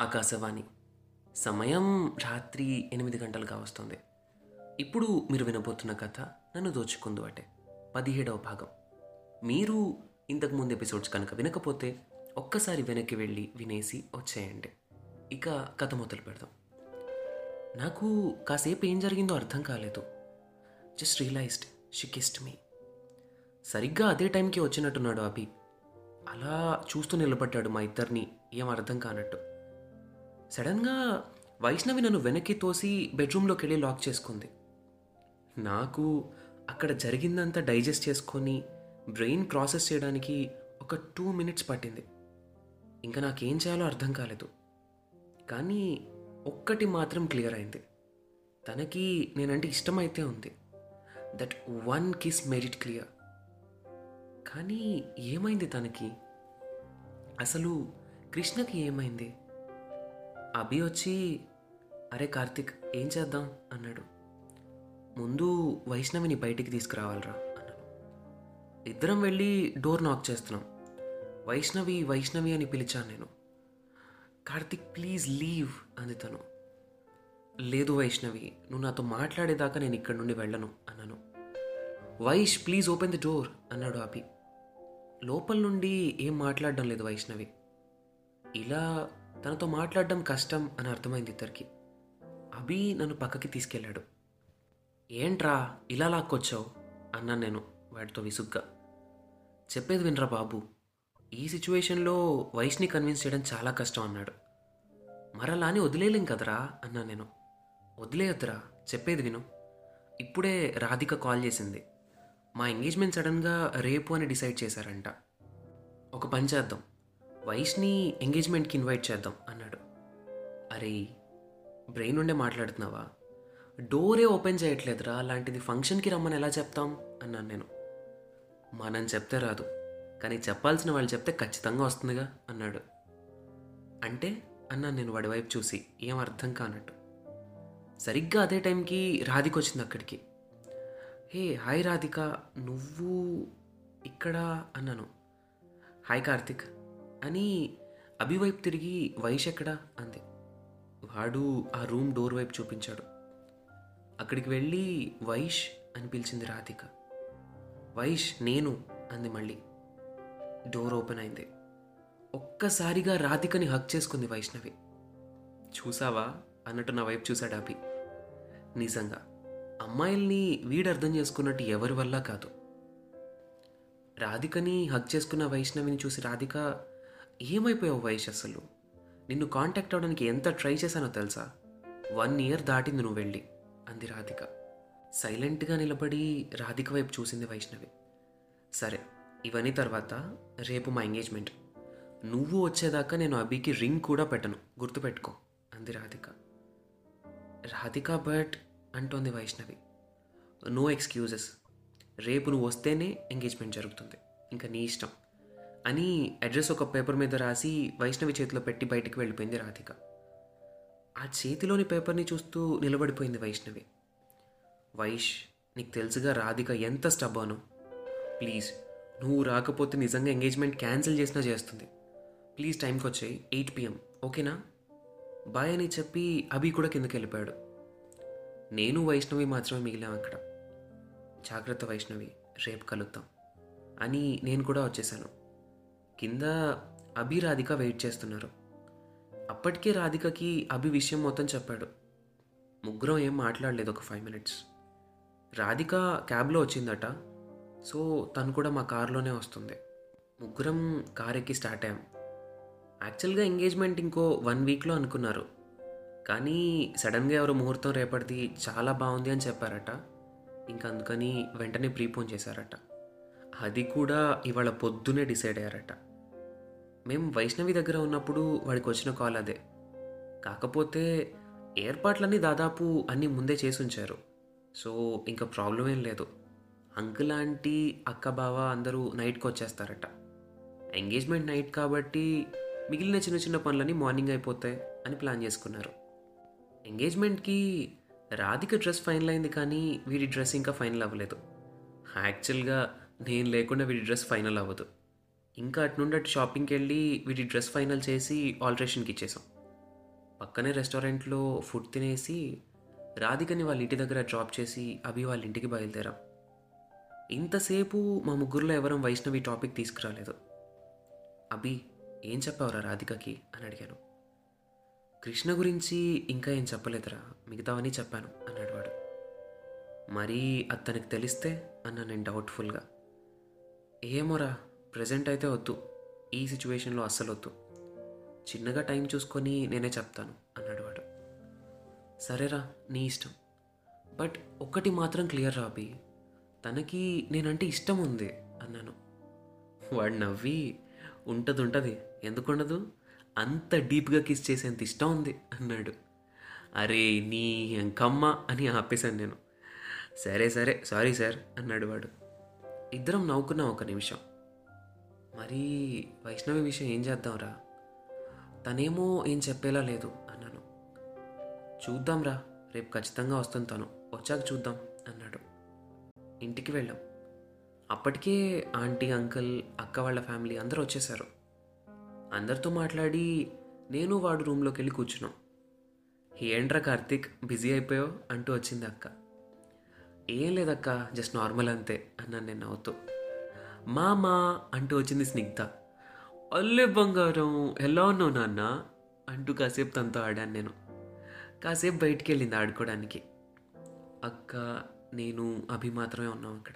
ఆకాశవాణి. సమయం రాత్రి ఎనిమిది గంటలుగా వస్తుంది. ఇప్పుడు మీరు వినబోతున్న కథ నన్ను దోచుకుందు అంటే పదిహేడవ భాగం. మీరు ఇంతకుముందు ఎపిసోడ్స్ కనుక వినకపోతే ఒక్కసారి వెనక్కి వెళ్ళి వినేసి వచ్చేయండి. ఇక కథ మొదలు పెడదాం. నాకు కాసేపు ఏం జరిగిందో అర్థం కాలేదు. Just realised she kissed me సరిగ్గా అదే టైంకి వచ్చినట్టున్నాడు అభి. అలా చూస్తూ నిలబడ్డాడు మా ఇద్దరిని. ఏం అర్థం కానట్టు. సడన్గా వైష్ణవి నన్ను వెనక్కి తోసి బెడ్రూమ్లోకి వెళ్ళి లాక్ చేసుకుంది. నాకు అక్కడ జరిగిందంతా డైజెస్ట్ చేసుకొని బ్రెయిన్ ప్రాసెస్ చేయడానికి ఒక టూ మినిట్స్ పట్టింది. ఇంకా నాకేం చేయాలో అర్థం కాలేదు. కానీ ఒక్కటి మాత్రం క్లియర్ అయింది. తనకి నేనంటే ఇష్టమైతే ఉంది. That one kiss made it clear. కానీ ఏమైంది తనకి? అసలు కృష్ణకి ఏమైంది? అభి వచ్చి అరే కార్తిక్ ఏం చేద్దాం? అన్నాడు. ముందు వైష్ణవిని బయటికి తీసుకురావాలరా అన్నాను ఇద్దరం వెళ్ళి డోర్ నాక్ చేస్తున్నాం. వైష్ణవి వైష్ణవి అని పిలిచాను నేను. కార్తిక్ ప్లీజ్ లీవ్ అంది తను. లేదు వైష్ణవి నువ్వు నాతో మాట్లాడేదాకా నేను ఇక్కడి నుండి వెళ్ళను అన్నాను. Vaish please open the door అన్నాడు అభి. లోపల నుండి ఏం మాట్లాడడం లేదు వైష్ణవి. ఇలా తనతో మాట్లాడడం కష్టం అని అర్థమైంది ఇద్దరికి. అభి నన్ను పక్కకి తీసుకెళ్ళాడు. ఏంట్రా ఇలా లాక్కొచ్చావు? అన్నాను నేను వాడితో విసుగ్గా. చెప్పేది వినరా బాబు ఈ సిచ్యువేషన్లో వయసుని కన్విన్స్ చేయడం చాలా కష్టం అన్నాడు. మరలా అని వదిలేయలేం కదరా? అన్నా నేను. వదిలేయొద్దురా చెప్పేది విను. ఇప్పుడే రాధిక కాల్ చేసింది. మా ఎంగేజ్మెంట్ సడన్గా రేపు అని డిసైడ్ చేశారంట. ఒక పని చేద్దాం. వైష్ని ఎంగేజ్మెంట్కి ఇన్వైట్ చేద్దాం అన్నాడు. అరే బ్రెయిన్ ఉండే మాట్లాడుతున్నావా? డోరే ఓపెన్ చేయట్లేదురా అలాంటిది ఫంక్షన్కి రమ్మని ఎలా చెప్తాం? అన్నాను నేను. మనం చెప్తే రాదు కానీ చెప్పాల్సిన వాళ్ళు చెప్తే ఖచ్చితంగా వస్తుందిగా అన్నాడు. అంటే? అన్నాను నేను వాడి వైపు చూసి ఏం అర్థం కానట్టు. సరిగ్గా అదే టైంకి రాధిక వచ్చింది అక్కడికి. హే హాయ్ రాధిక నువ్వు ఇక్కడ? అన్నాను. హాయ్ కార్తిక్. అని అభివైపు తిరిగి వైష్ ఎక్కడా? అంది. వాడు ఆ రూమ్ డోర్ వైపు చూపించాడు. అక్కడికి వెళ్ళి వైష్ అని పిలిచింది రాధిక. వైష్ నేను అంది మళ్ళీ. డోర్ ఓపెన్ అయింది. ఒక్కసారిగా రాధికని హక్ చేసుకుంది వైష్ణవి. చూసావా? అన్నట్టు నా వైపు చూశాడు అభి. నిజంగా. అమ్మాయిల్ని వీడు అర్థం చేసుకున్నట్టు ఎవరి వల్ల కాదు. రాధికని హక్ చేసుకున్న వైష్ణవిని చూసి రాధిక ఏమైపోయావు వైష్ అసలు? నిన్ను కాంటాక్ట్ అవ్వడానికి ఎంత ట్రై చేశానో తెలుసా? వన్ ఇయర్ దాటింది నువ్వు వెళ్ళి అంది రాధిక. సైలెంట్గా నిలబడి రాధిక వైపు చూసింది వైష్ణవి. సరే ఇవన్నీ తర్వాత రేపు మా ఎంగేజ్మెంట్ నువ్వు వచ్చేదాకా నేను అభికి రింగ్ కూడా పెట్టను గుర్తుపెట్టుకో అంది రాధిక. రాధిక బట్ అంటోంది వైష్ణవి. నో ఎక్స్క్యూజెస్ రేపు నువ్వు వస్తేనే ఎంగేజ్మెంట్ జరుగుతుంది. ఇంకా నీ ఇష్టం. అని అడ్రస్ ఒక పేపర్ మీద రాసి వైష్ణవి చేతిలో పెట్టి బయటికి వెళ్ళిపోయింది రాధిక. ఆ చేతిలోని పేపర్ని చూస్తూ నిలబడిపోయింది వైష్ణవి. వైష్ నీకు తెలుసుగా రాధిక ఎంత స్టబ్బాను ప్లీజ్ నువ్వు రాకపోతే నిజంగా ఎంగేజ్మెంట్ క్యాన్సిల్ చేసినా చేస్తుంది. ప్లీజ్ టైంకి వచ్చాయి ఎయిట్ పిఎం ఓకేనా బాయ్ అని చెప్పి అభి కూడా కిందకి వెళ్ళిపోయాడు. నేను వైష్ణవి మాత్రమే మిగిలాం అక్కడ. జాగ్రత్త వైష్ణవి రేపు కలుద్దాం అని నేను కూడా వచ్చేసాను. కింద అభి రాధిక వెయిట్ చేస్తున్నారు. అప్పటికే రాధికకి అభి విషయం మొత్తం చెప్పాడు. ముగ్గురం ఏం మాట్లాడలేదు ఒక ఫైవ్ మినిట్స్ రాధిక క్యాబ్లో వచ్చిందట. సో తను కూడా మా కారులోనే వస్తుంది. ముగ్గురం కార్ ఎక్కి స్టార్ట్ అయ్యాం. యాక్చువల్గా ఎంగేజ్మెంట్ ఇంకో వన్ వీక్లో అనుకున్నారు. కానీ సడన్గా ఎవరు ముహూర్తం రేపటిది చాలా బాగుంది అని చెప్పారట. ఇంక అందుకని వెంటనే ప్రీపోన్ చేశారట. అది కూడా ఇవాళ పొద్దునే డిసైడ్ అయ్యారట. మేము వైష్ణవి దగ్గర ఉన్నప్పుడు వాడికి వచ్చిన కాల్ అదే. కాకపోతే ఏర్పాట్లన్నీ దాదాపు అన్నీ ముందే చేసి ఉంచారు సో ఇంకా ప్రాబ్లం ఏం లేదు. అంకుల్ ఆంటీ అక్క బావ అందరూ నైట్కి వచ్చేస్తారట. ఎంగేజ్మెంట్ నైట్ కాబట్టి మిగిలిన చిన్న చిన్న పనులన్నీ మార్నింగ్ అయిపోతాయి అని ప్లాన్ చేసుకున్నారు. ఎంగేజ్మెంట్కి రాధిక డ్రెస్ ఫైనల్ అయింది కానీ వీడి డ్రెస్ ఇంకా ఫైనల్ అవ్వలేదు. యాక్చువల్గా నేను లేకుండా వీడి డ్రెస్ ఫైనల్ అవ్వదు. ఇంకా అటు నుండి అటు షాపింగ్కి వెళ్ళి వీటి డ్రెస్ ఫైనల్ చేసి ఆల్ట్రేషన్కి ఇచ్చేసాం. పక్కనే రెస్టారెంట్లో ఫుడ్ తినేసి రాధికని వాళ్ళ ఇంటి దగ్గర డ్రాప్ చేసి అభి వాళ్ళ ఇంటికి బయలుదేరాం. ఇంతసేపు మా ముగ్గురులో ఎవరం వైష్ణవి టాపిక్ తీసుకురాలేదు. అభి ఏం చెప్పావురా రాధికకి? అని అడిగాను. కృష్ణ గురించి ఇంకా ఏం చెప్పలేదురా మిగతావని చెప్పాను అన్నాడు వాడు. మరీ అతనికి తెలిస్తే అన్నా నేను డౌట్ఫుల్గా ఏమోరా ప్రజెంట్ అయితే వద్దు. ఈ సిచ్యువేషన్లో అస్సలు వద్దు. చిన్నగా టైం చూసుకొని నేనే చెప్తాను అన్నాడు వాడు. సరేరా నీ ఇష్టం. బట్ ఒక్కటి మాత్రం క్లియర్ రాబి తనకి నేనంటే ఇష్టం ఉంది అన్నాను. వాడు నవ్వి ఉంటుంది ఉంటుంది ఎందుకుండదు? అంత డీప్గా కిస్ చేసేంత ఇష్టం ఉంది అన్నాడు. అరే నీ ఎంకమ్మ అని ఆపేశాను నేను. సరే సరే సారీ సార్ అన్నాడు వాడు. ఇద్దరం నవ్వుకున్నాం ఒక నిమిషం. మరి వైష్ణవి విషయం ఏం చేద్దాంరా? తనేమో ఏం చెప్పేలా లేదు అన్నాను. చూద్దాంరా రేపు ఖచ్చితంగా వస్తుంది తను. వచ్చాక చూద్దాం అన్నాడు. ఇంటికి వెళ్ళాం. అప్పటికే ఆంటీ అంకుల్ అక్క వాళ్ళ ఫ్యామిలీ అందరూ వచ్చేసారు అందరితో మాట్లాడి నేను వాడు రూమ్లోకి వెళ్ళి కూర్చున్నాం. ఏంట్రా కార్తీక్ బిజీ అయిపోయావు? అంటూ వచ్చింది అక్క. ఏం లేదక్క జస్ట్ నార్మల్ అంతే అన్నాను నేను నవ్వుతూ. మామా అంటూ వచ్చింది స్నిగ్ధ. అల్లె బంగారం ఎలా ఉన్నావు నాన్న అంటూ కాసేపు తనతో ఆడాను నేను. కాసేపు బయటికి వెళ్ళింది ఆడుకోవడానికి. అక్క నేను అభి మాత్రమే ఉన్నాం అక్కడ.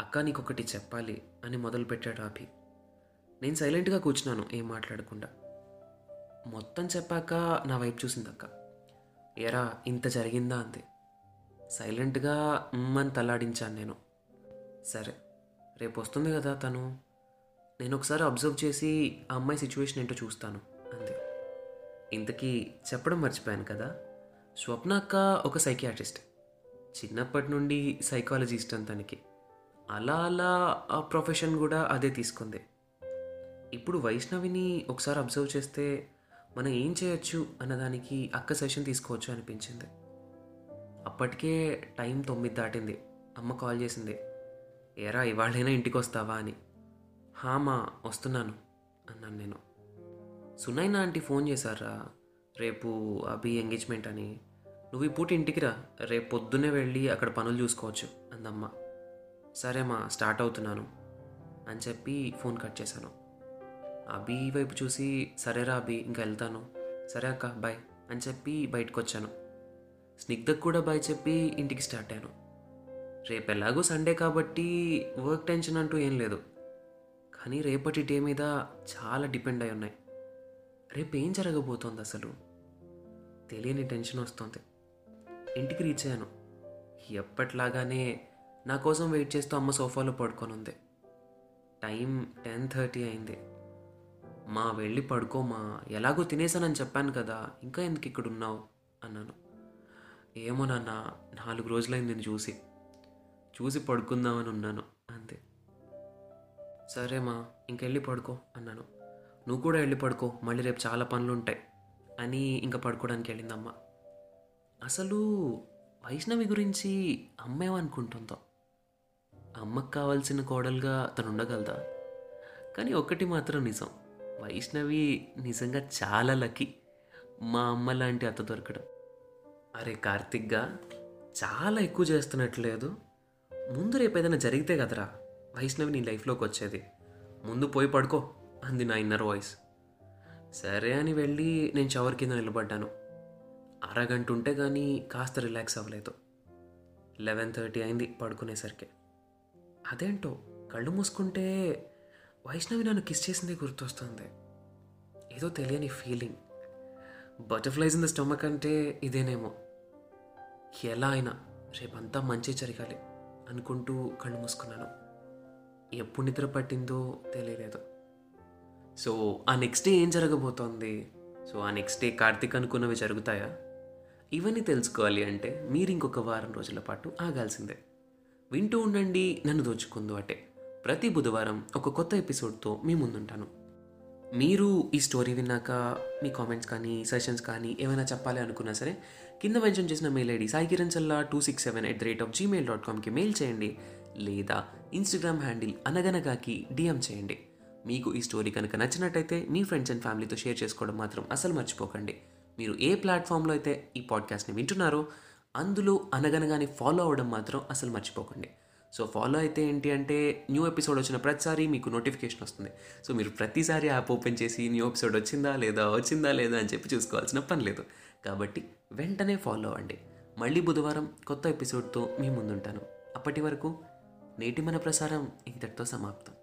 అక్క నీకు ఒకటి చెప్పాలి అని మొదలుపెట్టాడు అభి. నేను సైలెంట్గా కూర్చున్నాను ఏం మాట్లాడకుండా. మొత్తం చెప్పాక నా వైపు చూసింది అక్క. ఎరా ఇంత జరిగిందా అంతే సైలెంట్గా అని తలాడించాను నేను. సరే. రేపు వస్తుంది కదా తను. నేను ఒకసారి అబ్జర్వ్ చేసి ఆ అమ్మాయి సిచ్యువేషన్ ఏంటో చూస్తాను. అంతే. ఇంతకీ చెప్పడం మర్చిపోయాను కదా. స్వప్న అక్క ఒక సైకియాట్రిస్ట్. చిన్నప్పటి నుండి సైకాలజిస్ట్ ఇష్టం తనకి. అలా అలా ఆ ప్రొఫెషన్ కూడా అదే తీసుకుంది. ఇప్పుడు వైష్ణవిని ఒకసారి అబ్జర్వ్ చేస్తే మనం ఏం చేయొచ్చు అన్నదానికి అక్క సెషన్ తీసుకోవచ్చు అనిపించింది. అప్పటికే టైం తొమ్మిది దాటింది. అమ్మ కాల్ చేసింది. ఏరా ఇవాళైనా ఇంటికి వస్తావా అని హామా వస్తున్నాను అన్నాను నేను. సునైనా ఆంటీ ఫోన్ చేశారా? రేపు అభి ఎంగేజ్మెంట్ అని. నువ్వు ఈ పూట ఇంటికి రా రేపు పొద్దున్నే వెళ్ళి అక్కడ పనులు చూసుకోవచ్చు అందమ్మ. సరేమా స్టార్ట్ అవుతున్నాను అని చెప్పి ఫోన్ కట్ చేశాను. అభి వైపు చూసి సరేరా అభి ఇంకా వెళ్తాను. సరే అక్క బాయ్ అని చెప్పి బయటకు వచ్చాను స్నిగ్ధకు కూడా బాయ్ చెప్పి ఇంటికి స్టార్ట్ అయ్యాను. రేపు ఎలాగో సండే కాబట్టి వర్క్ టెన్షన్ అంటూ ఏం లేదు. కానీ రేపటి డే మీద చాలా డిపెండ్ అయి ఉన్నాయి. రేపు ఏం జరగబోతోంది అసలు? తెలియని టెన్షన్ వస్తుంది. ఇంటికి రీచ్ అయ్యాను. ఎప్పట్లాగానే నా కోసం వెయిట్ చేస్తూ అమ్మ సోఫాలో పడుకొని ఉంది. టైం టెన్ థర్టీ అయింది. మా వెళ్ళి పడుకోమా? ఎలాగో తినేసానని చెప్పాను కదా ఇంకా ఎందుకు ఇక్కడ ఉన్నావు అన్నాను. ఏమో నాన్న నాలుగు రోజులైంది నేను చూసి. చూసి పడుకుందామని ఉన్నాను అంతే. సరేమా ఇంకెళ్ళి పడుకో అన్నాను. నువ్వు కూడా వెళ్ళి పడుకో మళ్ళీ రేపు చాలా పనులు ఉంటాయి అని ఇంకా పడుకోవడానికి వెళ్ళిందమ్మ. అసలు వైష్ణవి గురించి అమ్మ ఏమనుకుంటుందో అమ్మకు కావాల్సిన కోడలుగా తను ఉండగలదా కానీ ఒకటి మాత్రం నిజం వైష్ణవి నిజంగా చాలా లక్కీ. మా అమ్మ లాంటి అత్త దొరకడం. అరే కార్తిక్గా చాలా ఎక్కువ చేస్తున్నట్లేదు ముందు రేపు ఏదైనా జరిగితే కదరా? వైష్ణవి నీ లైఫ్లోకి వచ్చేది. ముందు పోయి పడుకో అంది నా ఇన్నర్ వాయిస్. సరే అని వెళ్ళి నేను షవర్ కింద నిలబడ్డాను. అరగంట ఉంటే కానీ కాస్త రిలాక్స్ అవ్వలేదు. లెవెన్ థర్టీ అయింది పడుకునేసరికి. అదేంటో కళ్ళు మూసుకుంటే వైష్ణవి నన్ను కిస్ చేసిందే గుర్తొస్తుంది. ఏదో తెలియని feeling. Butterflies in the stomach అంటే ఇదేనేమో. ఎలా అయినా రేపంతా మంచి జరగాలి. అనుకుంటూ కళ్ళు మూసుకున్నాను. ఎప్పుడు నిద్ర పట్టిందో తెలియలేదు. సో ఆ నెక్స్ట్ డే ఏం జరగబోతోంది? సో ఆ నెక్స్ట్ డే కార్తీక్ అనుకున్నవి జరుగుతాయా? ఇవన్నీ తెలుసుకోవాలి అంటే మీరు ఇంకొక వారం రోజుల పాటు ఆగాల్సిందే. వింటూ ఉండండి నన్ను దోచుకుందు అంటే. ప్రతి బుధవారం ఒక కొత్త ఎపిసోడ్తో మీ ముందుంటాను. మీరు ఈ స్టోరీ విన్నాక మీ కామెంట్స్ కానీ సెషన్స్ కానీ ఏమైనా చెప్పాలి అనుకున్నా సరే కింద మెన్షన్ చేసిన mail ID Sai Kiran Challa two six seven at the rate of Gmail dot కామ్కి mail చేయండి. లేదా ఇన్స్టాగ్రామ్ హ్యాండిల్ అనగనగాకి డిఎం చేయండి. మీకు ఈ స్టోరీ కనుక నచ్చినట్టయితే మీ ఫ్రెండ్స్ అండ్ ఫ్యామిలీతో షేర్ చేసుకోవడం మాత్రం అసలు మర్చిపోకండి. మీరు ఏ ప్లాట్ఫామ్లో అయితే ఈ పాడ్కాస్ట్ని వింటున్నారో అందులో అనగనగానే ఫాలో అవ్వడం మాత్రం అసలు మర్చిపోకండి. సో ఫాలో అయితే ఏంటి అంటే న్యూ ఎపిసోడ్ వచ్చిన ప్రతిసారి మీకు నోటిఫికేషన్ వస్తుంది. సో మీరు ప్రతిసారి యాప్ ఓపెన్ చేసి న్యూ ఎపిసోడ్ వచ్చిందా లేదా వచ్చిందా లేదా అని చెప్పి చూసుకోవాల్సిన పని లేదు. కాబట్టి వెంటనే ఫాలో అవ్వండి. మళ్ళీ బుధవారం కొత్త ఎపిసోడ్తో మీ ముందుంటాను. అప్పటి వరకు నేటి మన ప్రసారం ఇంతటితో సమాప్తం.